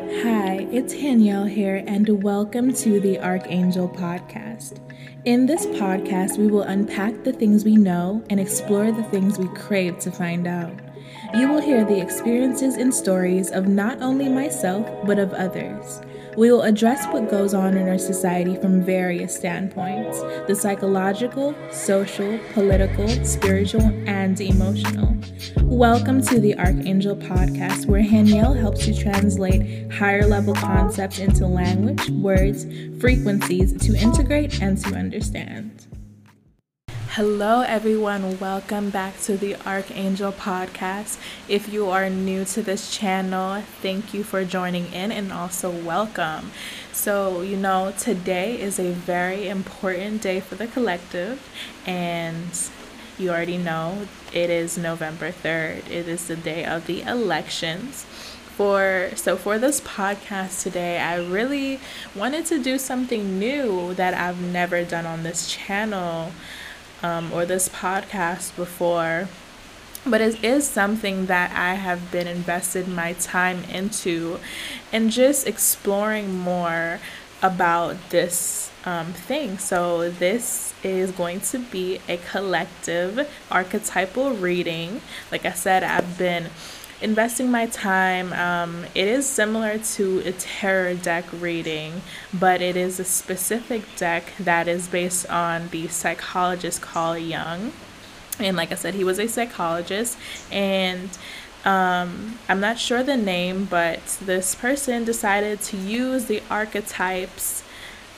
Hi, it's Danielle here, and welcome to the Archangel Podcast. In this podcast, we will unpack the things we know and explore the things we crave to find out. You will hear the experiences and stories of not only myself, but of others. We will address what goes on in our society from various standpoints the psychological, social, political, spiritual, and emotional. Welcome to the Archangel Podcast, where Haniel helps you translate higher level concepts into language, words, frequencies to integrate and to understand. Hello, everyone. Welcome back to the Archangel Podcast. If you are new to this channel, thank you for joining in and also welcome. So, you know, today is a very important day for the collective, and you already know it is November 3rd. It is the day of the elections for so for this podcast today i really wanted to do something new that i've never done on this channel um, or this podcast before, but it is something that I have been invested my time into and just exploring more about this um, thing. So, this is going to be a collective archetypal reading. Like I said, I've been investing my time. Um, it is similar to a tarot deck reading, but it is a specific deck that is based on the psychologist Carl Jung. And like I said, he was a psychologist, and um, I'm not sure the name, but this person decided to use the archetypes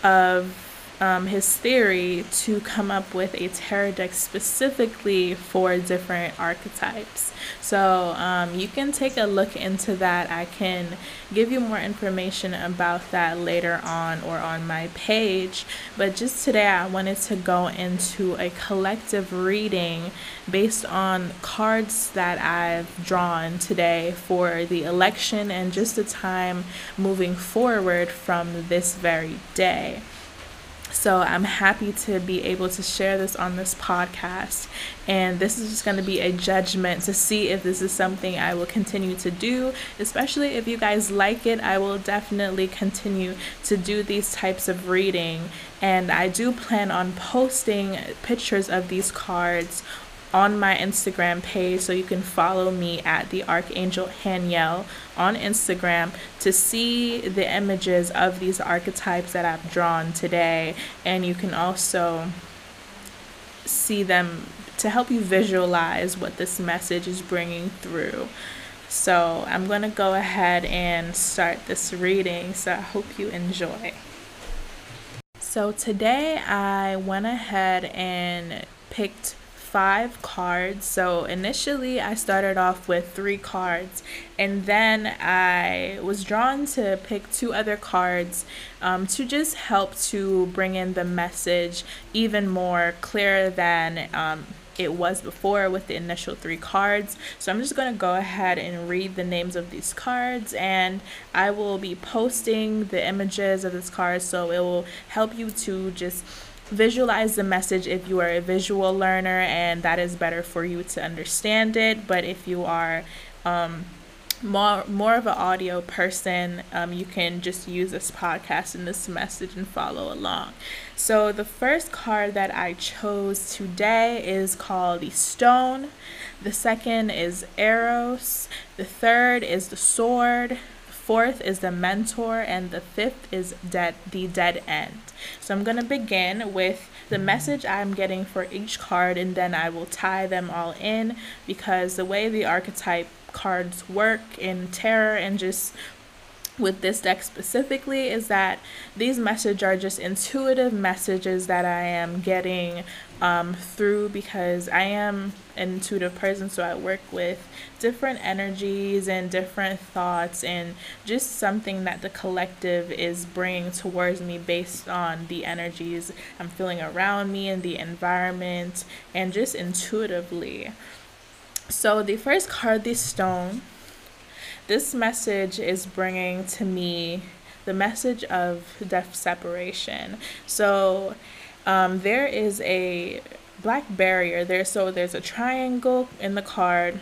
of um, his theory to come up with a tarot deck specifically for different archetypes. So um, you can take a look into that. I can give you more information about that later on or on my page. But just today, I wanted to go into a collective reading based on cards that I've drawn today for the election and just the time moving forward from this very day. So I'm happy to be able to share this on this podcast. And this is just going to be a judgment to see if this is something I will continue to do, especially if you guys like it. I will definitely continue to do these types of reading. And I do plan on posting pictures of these cards on my Instagram page. So you can follow me at the Archangel Haniel on Instagram to see the images of these archetypes that I've drawn today. And you can also see them to help you visualize what this message is bringing through. So I'm going to go ahead and start this reading. So I hope you enjoy. So today I went ahead and picked five cards. So initially, I started off with three cards, and then I was drawn to pick two other cards um, to just help to bring in the message even more clear than. Um, it was before with the initial three cards. So I'm just going to go ahead and read the names of these cards and I will be posting the images of this card so it will help you to just visualize the message if you are a visual learner and that is better for you to understand it. But if you are um, more more of an audio person um, you can just use this podcast and this message and follow along. So the first card that i chose today is called the stone. The second is eros. The third is the sword. Fourth is the mentor. And the fifth is dead the dead end so I'm going to begin with the message I'm getting for each card and then I will tie them all in because the way the archetype cards work in tarot and just with this deck specifically is that these messages are just intuitive messages that I am getting um, through because I am an intuitive person, so I work with different energies and different thoughts, and just something that the collective is bringing towards me based on the energies I'm feeling around me and the environment, and just intuitively. So, the first card, the stone, this message is bringing to me the message of death separation. So, um, there is a black barrier there. So there's a triangle in the card,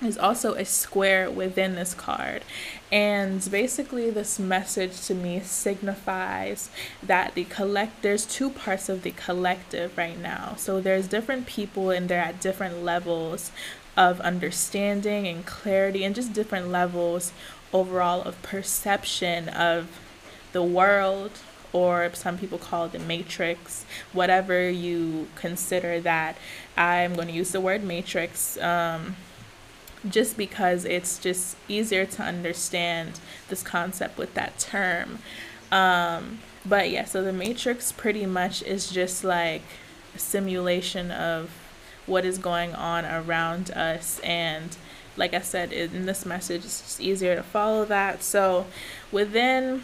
There's also a square within this card. And basically, this message to me signifies that the collect there's two parts of the collective right now. So there's different people, and they're at different levels of understanding and clarity, and just different levels overall of perception of the world, or some people call it the matrix, whatever you consider that. I'm going to use the word matrix. Um, just because it's just easier to understand this concept with that term. Um, but yeah, so the matrix pretty much is just like a simulation of what is going on around us and like I said in this message it's just easier to follow that. So within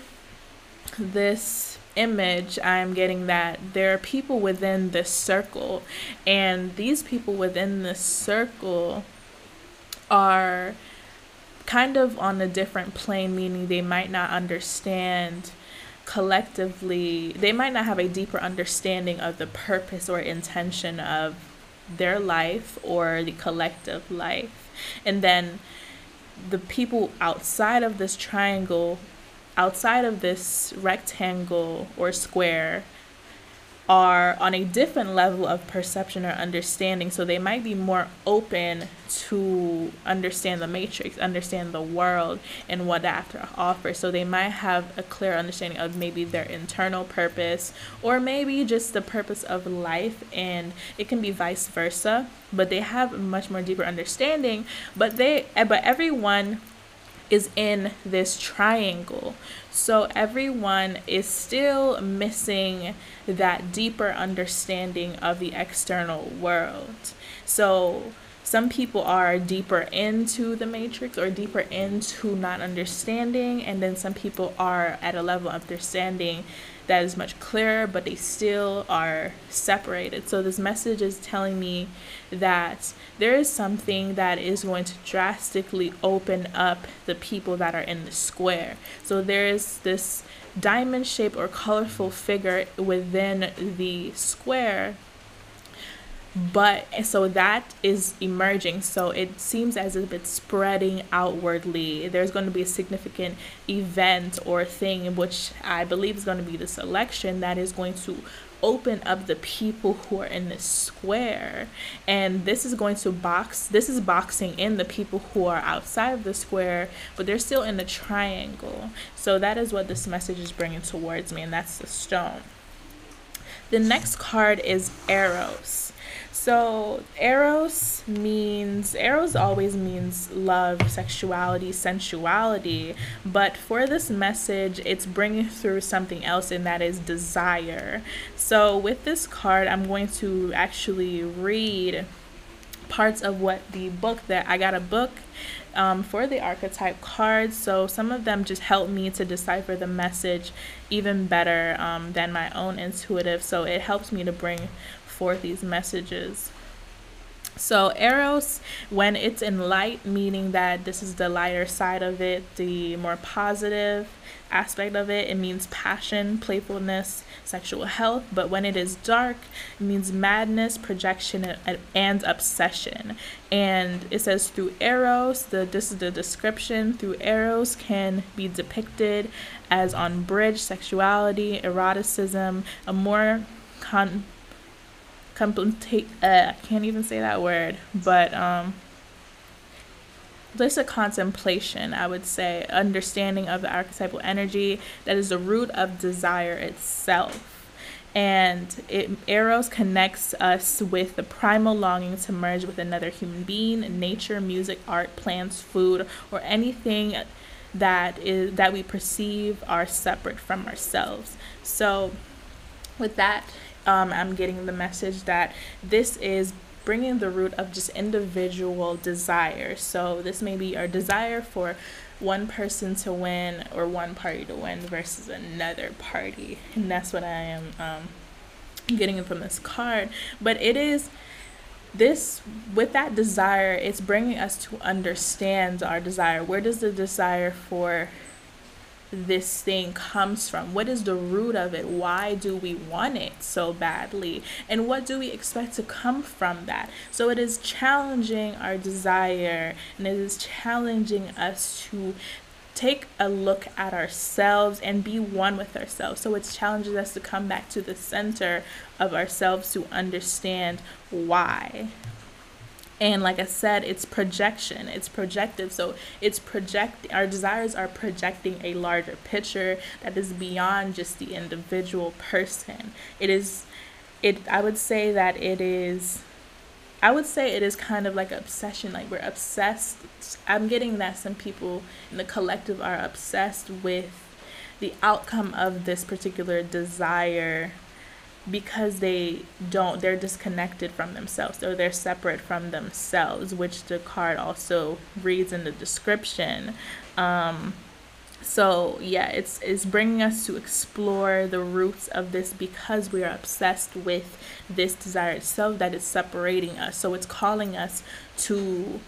this image, I'm getting that there are people within this circle, and these people within this circle are kind of on a different plane, meaning they might not understand collectively, they might not have a deeper understanding of the purpose or intention of their life or the collective life. And then the people outside of this triangle, outside of this rectangle or square, are on a different level of perception or understanding. So they might be more open to understand the matrix, understand the world and what that offers. So they might have a clear understanding of maybe their internal purpose or maybe just the purpose of life and it can be vice versa. But they have a much more deeper understanding. But they but everyone is in this triangle. So everyone is still missing that deeper understanding of the external world. So some people are deeper into the matrix or deeper into not understanding, and then some people are at a level of understanding that is much clearer, but they still are separated. So, this message is telling me that there is something that is going to drastically open up the people that are in the square. So, there is this diamond shape or colorful figure within the square but so that is emerging. So it seems as if it's spreading outwardly. There's going to be a significant event or thing which i believe is going to be the selection that is going to open up the people who are in this square. And this is going to box this is boxing in the people who are outside of the square but they're still in the triangle. So that is what this message is bringing towards me and that's the stone. The next card is eros so, Eros means, Eros always means love, sexuality, sensuality. But for this message, it's bringing through something else, and that is desire. So, with this card, I'm going to actually read parts of what the book that I got a book um, for the archetype cards. So some of them just help me to decipher the message even better um, than my own intuitive. So it helps me to bring forth these messages. So, Eros, when it's in light, meaning that this is the lighter side of it, the more positive aspect of it, it means passion, playfulness, sexual health. But when it is dark, it means madness, projection, and obsession. And it says through Eros, the, this is the description, through Eros can be depicted as on bridge sexuality, eroticism, a more con uh, I can't even say that word, but um just a contemplation, I would say, understanding of the archetypal energy that is the root of desire itself. And it Eros connects us with the primal longing to merge with another human being, nature, music, art, plants, food, or anything that is that we perceive are separate from ourselves. So with that um, I'm getting the message that this is bringing the root of just individual desire. So this may be our desire for one person to win or one party to win versus another party, and that's what I am um, getting from this card. But it is this with that desire it's bringing us to understand our desire where does the desire for this thing comes from. What is the root of it? Why do we want it so badly? And what do we expect to come from that? So it is challenging our desire and it is challenging us to take a look at ourselves and be one with ourselves. So it challenges us to come back to the center of ourselves to understand why. And like I said, it's projection, it's projective. So it's project our desires are projecting a larger picture that is beyond just the individual person. It is it I would say that it is I would say it is kind of like obsession. Like we're obsessed. I'm getting that some people in the collective are obsessed with the outcome of this particular desire because they don't they're disconnected from themselves or they're separate from themselves which the card also reads in the description. Um, so yeah it's it's bringing us to explore the roots of this because we are obsessed with this desire itself that is separating us. So it's calling us to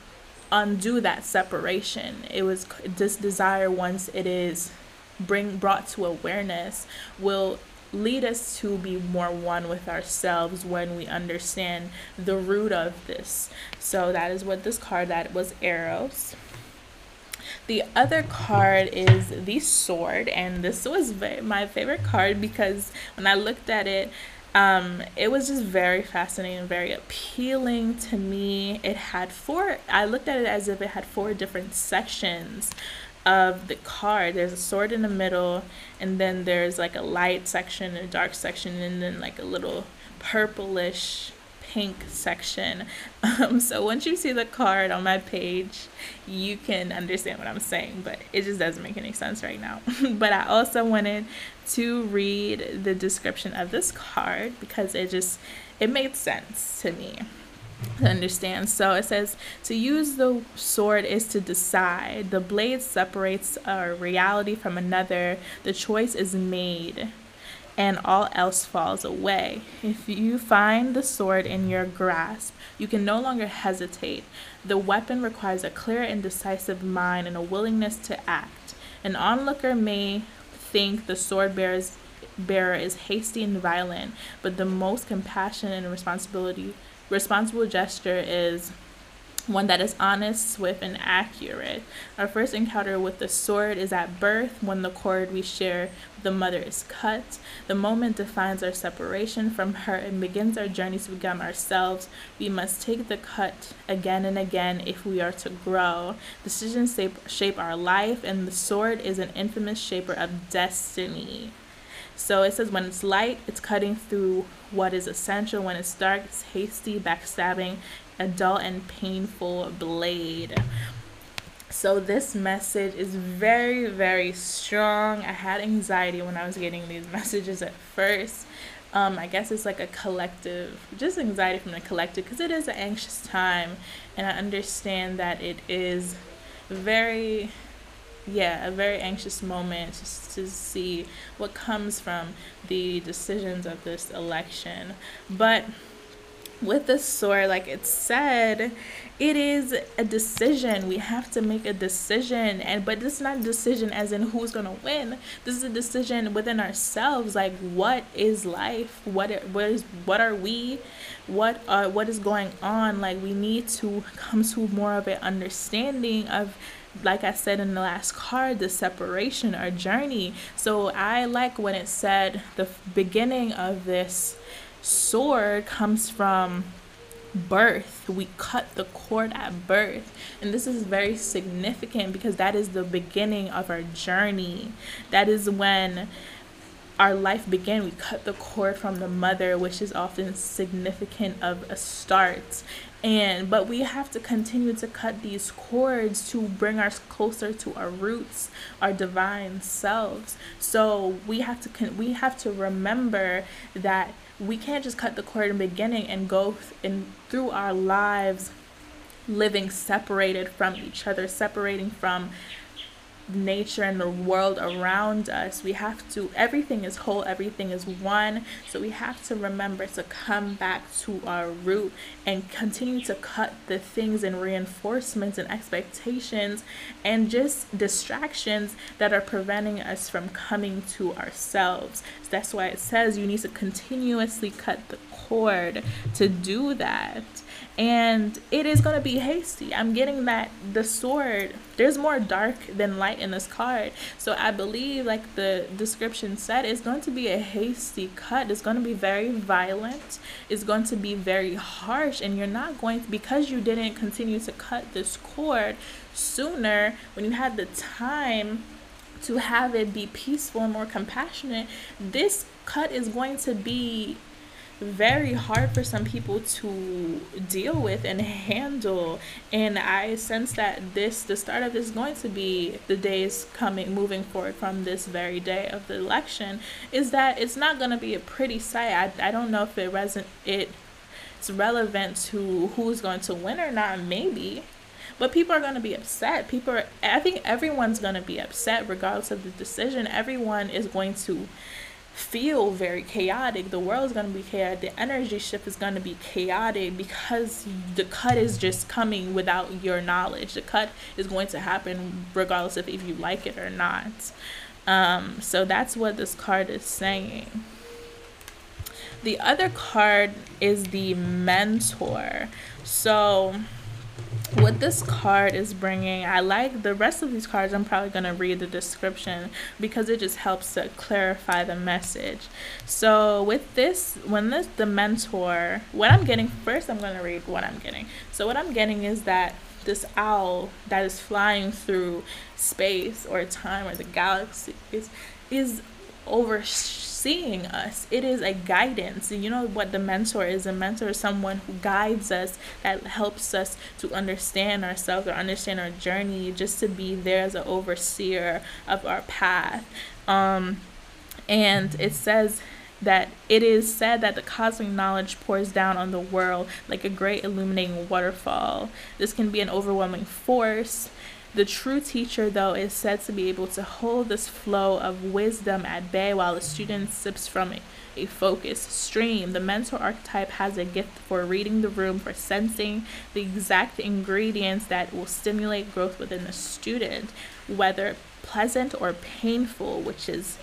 undo that separation. It was this desire once it is bring brought to awareness will lead us to be more one with ourselves when we understand the root of this. So that is what this card that was Eros. The other card is the sword, and this was my favorite card because when I looked at it, um, it was just very fascinating, very appealing to me. It had four, I looked at it as if it had four different sections of the card. There's a sword in the middle, and then there's like a light section, a dark section, and then like a little purplish pink section. Um, so once you see the card on my page, you can understand what I'm saying, but it just doesn't make any sense right now. but I also wanted to read the description of this card because it just it made sense to me understand. So it says to use the sword is to decide. The blade separates a reality from another. The choice is made and all else falls away. If you find the sword in your grasp, you can no longer hesitate. The weapon requires a clear and decisive mind and a willingness to act. An onlooker may think the sword bearers bearer is hasty and violent, but the most compassionate and responsibility responsible gesture is one that is honest, swift, and accurate. Our first encounter with the sword is at birth when the cord we share with the mother is cut. The moment defines our separation from her and begins our journey to become ourselves. We must take the cut again and again if we are to grow. Decisions shape, shape our life, and the sword is an infamous shaper of destiny. So it says when it's light, it's cutting through what is essential. When it's dark, it's hasty, backstabbing, a dull and painful blade. So this message is very, very strong. I had anxiety when I was getting these messages at first. Um, I guess it's like a collective, just anxiety from the collective, because it is an anxious time, and I understand that it is very yeah, a very anxious moment just to see what comes from the decisions of this election. But with the sword, like it said, it is a decision. We have to make a decision, and but this is not a decision as in who's gonna win. This is a decision within ourselves. Like, what is life? What what is what are we? What are what is going on? Like, we need to come to more of an understanding of like I said in the last card, the separation or journey. So I like when it said the beginning of this sword comes from birth. We cut the cord at birth. And this is very significant because that is the beginning of our journey. That is when our life began. We cut the cord from the mother, which is often significant of a start and but we have to continue to cut these cords to bring us closer to our roots our divine selves so we have to con- we have to remember that we can't just cut the cord in the beginning and go in through our lives living separated from each other separating from nature and the world around us. We have to, everything is whole, everything is one. So we have to remember to come back to our root and continue to cut the things and reinforcements and expectations and just distractions that are preventing us from coming to ourselves. So that's why it says you need to continuously cut the cord to do that and it is going to be hasty. I'm getting that the sword, there's more dark than light in this card. So I believe, like the description said, it's going to be a hasty cut. It's going to be very violent. It's going to be very harsh. And you're not going to, because you didn't continue to cut this cord sooner when you had the time to have it be peaceful and more compassionate, this cut is going to be very hard for some people to deal with and handle. And i sense that this the start of this is going to be the days coming moving forward from this very day of the election is that it's not going to be a pretty sight. I, I don't know if it reson- it it's relevant to who's going to win or not maybe. But people are going to be upset. People are, i think everyone's going to be upset regardless of the decision. Everyone is going to feel very chaotic. The world is going to be chaotic. The energy shift is going to be chaotic because the cut is just coming without your knowledge. The cut is going to happen regardless of if you like it or not. Um, so that's what this card is saying. The other card is the mentor. So what this card is bringing i like the rest of these cards. I'm probably going to read the description because it just helps to clarify the message. So with this when this the mentor what i'm getting first i'm going to read what i'm getting. So what i'm getting is that this owl that is flying through space or time or the galaxy is is over seeing us. It is a guidance. You know what the mentor is? A mentor is someone who guides us, that helps us to understand ourselves or understand our journey, just to be there as an overseer of our path. Um, and it says that it is said that the cosmic knowledge pours down on the world like a great illuminating waterfall. This can be an overwhelming force the true teacher, though, is said to be able to hold this flow of wisdom at bay while the student sips from it a focused stream. The mentor archetype has a gift for reading the room, for sensing the exact ingredients that will stimulate growth within the student, whether pleasant or painful, which is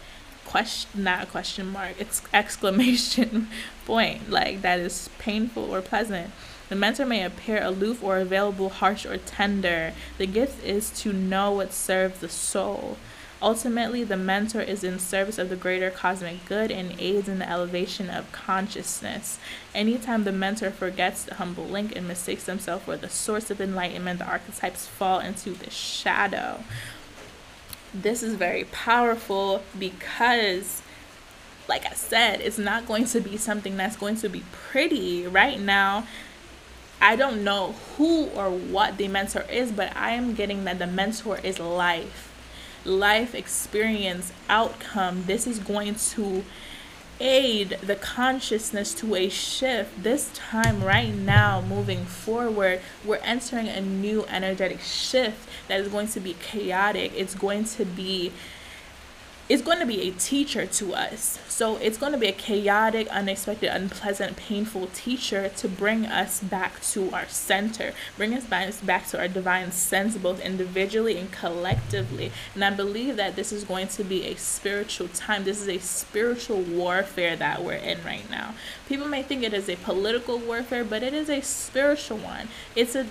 question not a question mark, it's exclamation point. Like that is painful or pleasant. The mentor may appear aloof or available, harsh or tender. The gift is to know what serves the soul. Ultimately, the mentor is in service of the greater cosmic good and aids in the elevation of consciousness. Anytime the mentor forgets the humble link and mistakes himself for the source of enlightenment, the archetypes fall into the shadow. This is very powerful because like I said, it's not going to be something that's going to be pretty right now. I don't know who or what the mentor is, but I am getting that the mentor is life, life experience, outcome. This is going to aid the consciousness to a shift. This time, right now, moving forward, we're entering a new energetic shift that is going to be chaotic. It's going to be is going to be a teacher to us. So it's going to be a chaotic, unexpected, unpleasant, painful teacher to bring us back to our center, bring us back, back to our divine sense, both individually and collectively. And I believe that this is going to be a spiritual time. This is a spiritual warfare that we're in right now. People may think it is a political warfare, but it is a spiritual one. It's a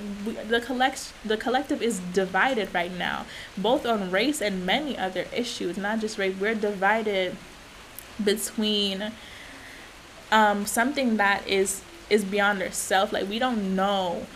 the collect the collective is divided right now, both on race and many other issues, not just race we're divided between um, something that is is beyond ourselves. Like we don't know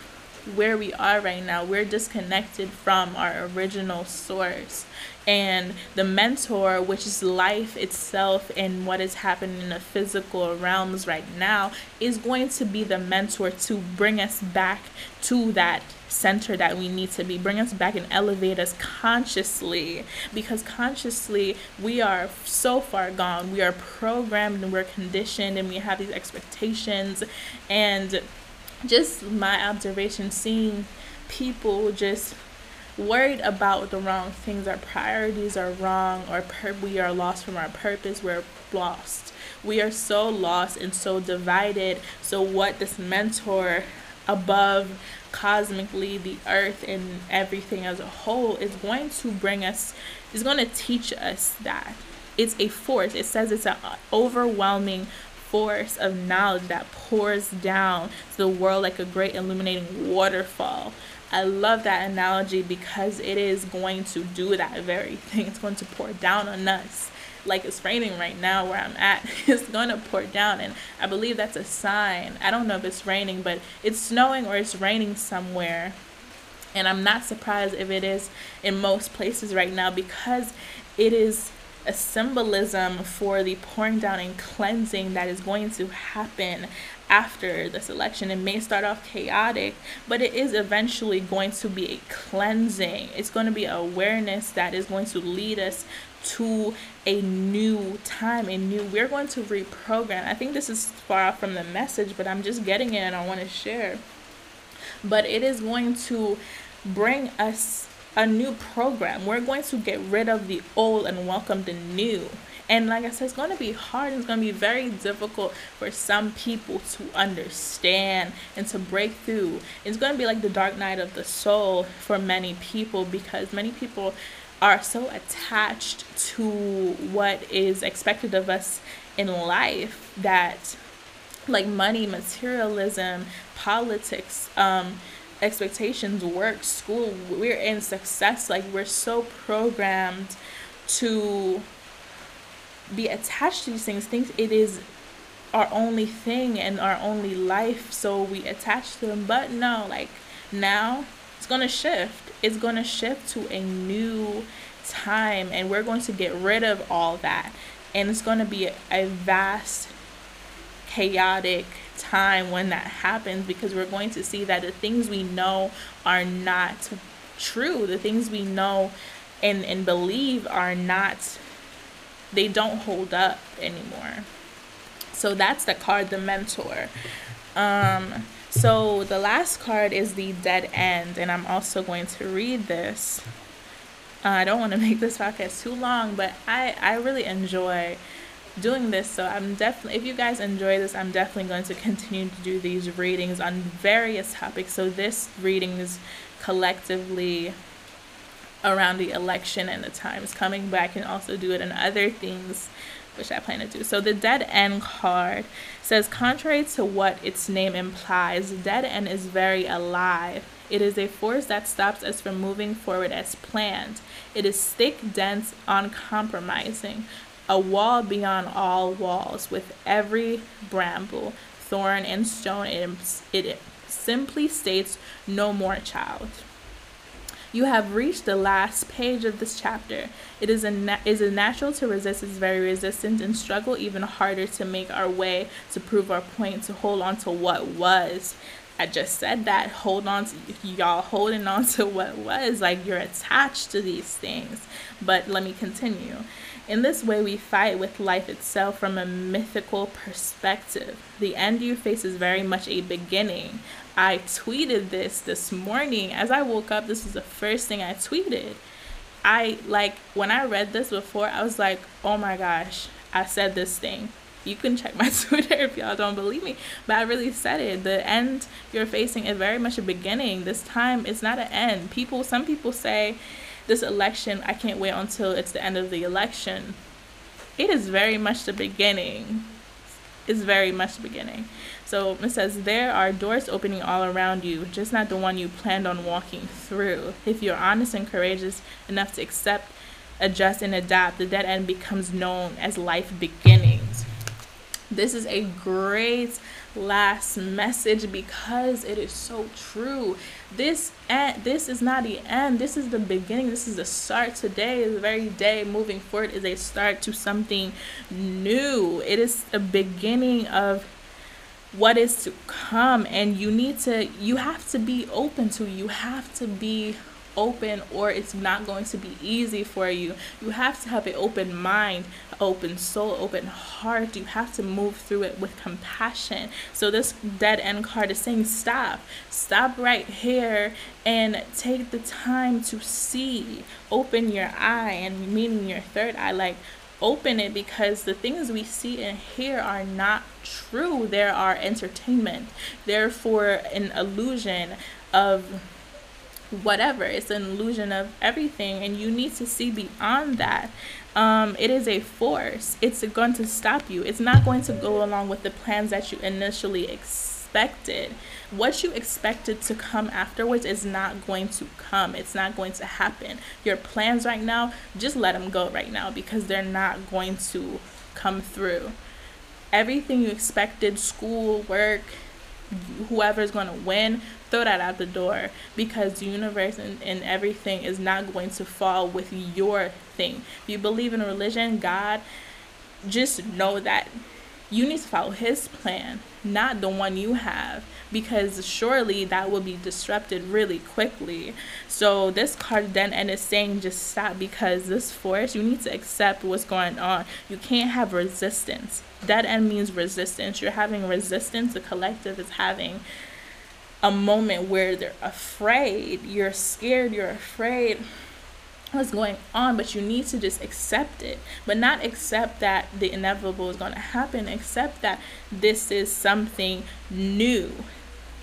where we are right now. We're disconnected from our original source. And the mentor, which is life itself and what is happening in the physical realms right now, is going to be the mentor to bring us back to that center that we need to be. Bring us back and elevate us consciously because consciously we are so far gone. We are programmed and we're conditioned and we have these expectations. And just my observation, seeing people just worried about the wrong things. Our priorities are wrong, or pur- we are lost from our purpose. We're lost. We are so lost and so divided. So, what this mentor above cosmically the earth and everything as a whole is going to bring us is going to teach us that it's a force it says it's an overwhelming force of knowledge that pours down to the world like a great illuminating waterfall I love that analogy because it is going to do that very thing. It's going to pour down on us. Like it's raining right now where I'm at. It's going to pour down. And I believe that's a sign. I don't know if it's raining, but it's snowing or it's raining somewhere. And I'm not surprised if it is in most places right now because it is a symbolism for the pouring down and cleansing that is going to happen after this election. It may start off chaotic, but it is eventually going to be a cleansing. It's going to be awareness that is going to lead us to a new time, a new, we're going to reprogram. I think this is far from the message, but I'm just getting it and I want to share. But it is going to bring us a new program. We're going to get rid of the old and welcome the new. And like I said, it's going to be hard. It's going to be very difficult for some people to understand and to break through. It's going to be like the dark night of the soul for many people because many people are so attached to what is expected of us in life that like money materialism politics um expectations, work, school, we're in success. Like we're so programmed to be attached to these things, think it is our only thing and our only life, so we attach to them. But no, like now it's gonna shift. It's gonna shift to a new time, and we're going to get rid of all that, and it's gonna be a, a vast, chaotic time when that happens because we're going to see that the things we know are not true. The things we know and, and believe are not, they don't hold up anymore. So that's the card, the mentor. Um, so the last card is the dead end, and I'm also going to read this. Uh, I don't want to make this podcast too long, but I, I really enjoy doing this so i'm definitely if you guys enjoy this i'm definitely going to continue to do these readings on various topics so this reading is collectively around the election and the times coming i can also do it in other things which i plan to do so the dead end card says contrary to what its name implies dead end is very alive it is a force that stops us from moving forward as planned. It is thick, dense, uncompromising, a wall beyond all walls, with every bramble, thorn, and stone. It, it simply states, No more child. You have reached the last page of this chapter. It is a na- is a natural to resist, its very resistant, and struggle even harder to make our way, to prove our point, to hold on to what was. I just said that. Hold on to y'all holding on to what was. Like you're attached to these things. But let me continue. In this way, we fight with life itself from a mythical perspective. The end you face is very much a beginning. I tweeted this this morning. As I woke up, this was the first thing I tweeted. I like when I read this before, I was like, oh my gosh, I said this thing. You can check my Twitter if y'all don't believe me. But I really said it. The end you're facing is very much a beginning. This time it's not an end. People some people say this election, I can't wait until it's the end of the election. It is very much the beginning. It's very much the beginning. So it says, There are doors opening all around you, just not the one you planned on walking through. If you're honest and courageous enough to accept, adjust, and adapt, the dead end becomes known as life beginnings. This is a great last message because it is so true. This end, this is not the end. This is the beginning. This is the start. Today is the very day moving forward is a start to something new. It is a beginning of what is to come and you need to you have to be open to you have to be open or it's not going to be easy for you. You have to have an open mind, open soul, open heart. You have to move through it with compassion. So this dead end card is saying stop. Stop right here and take the time to see. Open your eye and meaning your third eye like open it because the things we see and hear are not true. There are entertainment. Therefore, an illusion of whatever. It's an illusion of everything, and you need to see beyond that. Um, it is a force. It's going to stop you. It's not going to go along with the plans that you initially expected. What you expected to come afterwards is not going to come. It's not going to happen. Your plans right now, just let them go right now because they're not going to come through. Everything you expected, school, work, whoever's going to win, throw that out the door because the universe and, and everything is not going to fall with your thing. If you believe in religion, God, just know that you need to follow His plan, not the one you have, because surely that will be disrupted really quickly. So this card then and is saying just stop because this force you need to accept what's going on. You can't have resistance. Dead end means resistance. You're having resistance. The collective is having a moment where they're afraid. You're scared. You're afraid what's going on, but you need to just accept it. But not accept that the inevitable is going to happen, accept that this is something new.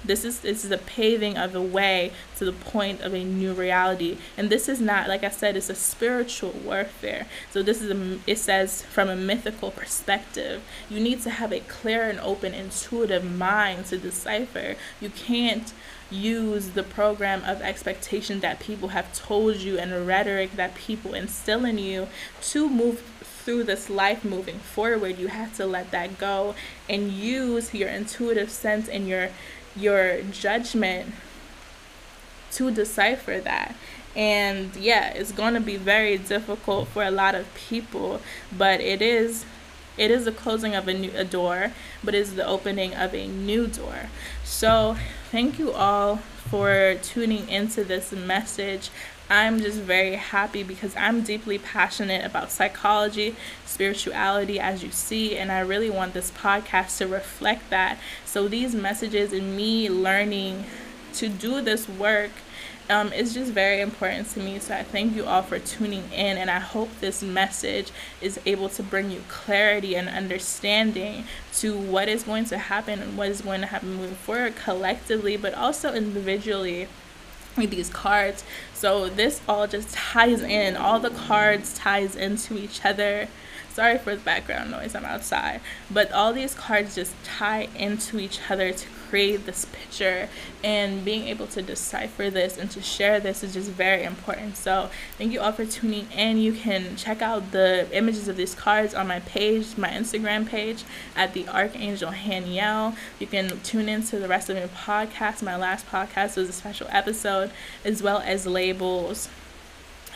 This is this is a paving of the way to the point of a new reality. And this is not like I said, it's a spiritual warfare. So this is a it says from a mythical perspective. You need to have a clear and open intuitive mind to decipher. You can't use the program of expectation that people have told you and the rhetoric that people instill in you to move through this life moving forward you have to let that go and use your intuitive sense and your your judgment to decipher that. And yeah it's going to be very difficult for a lot of people but it is it is the closing of a new a door but it's the opening of a new door. So thank you all for tuning into this message I'm just very happy because I'm deeply passionate about psychology, spirituality, as you see, and I really want this podcast to reflect that. So, these messages and me learning to do this work um, is just very important to me. So I thank you all for tuning in, and I hope this message is able to bring you clarity and understanding to what is going to happen and what is going to happen moving forward collectively, but also individually with these cards. So this all just ties in. All the cards ties into each other. Sorry for the background noise. I'm outside. But all these cards just tie into each other to create this picture. And being able to decipher this and to share this is just very important. So thank you all for tuning in. You can check out the images of these cards on my page my instagram page at the archangel haniel. You can tune into the rest of my podcast. My last podcast was a special episode as well as labels.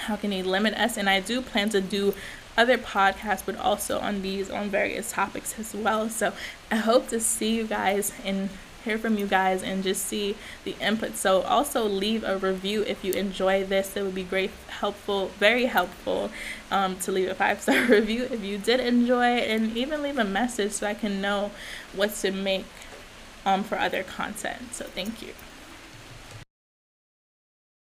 How can he limit us? And i do plan to do other podcasts, but also on these on various topics as well. So I hope to see you guys and hear from you guys and just see the input. So also leave a review if you enjoy this. It would be great, helpful, very helpful um, to leave a five star review if you did enjoy it, and even leave a message so I can know what to make um, for other content. So thank you.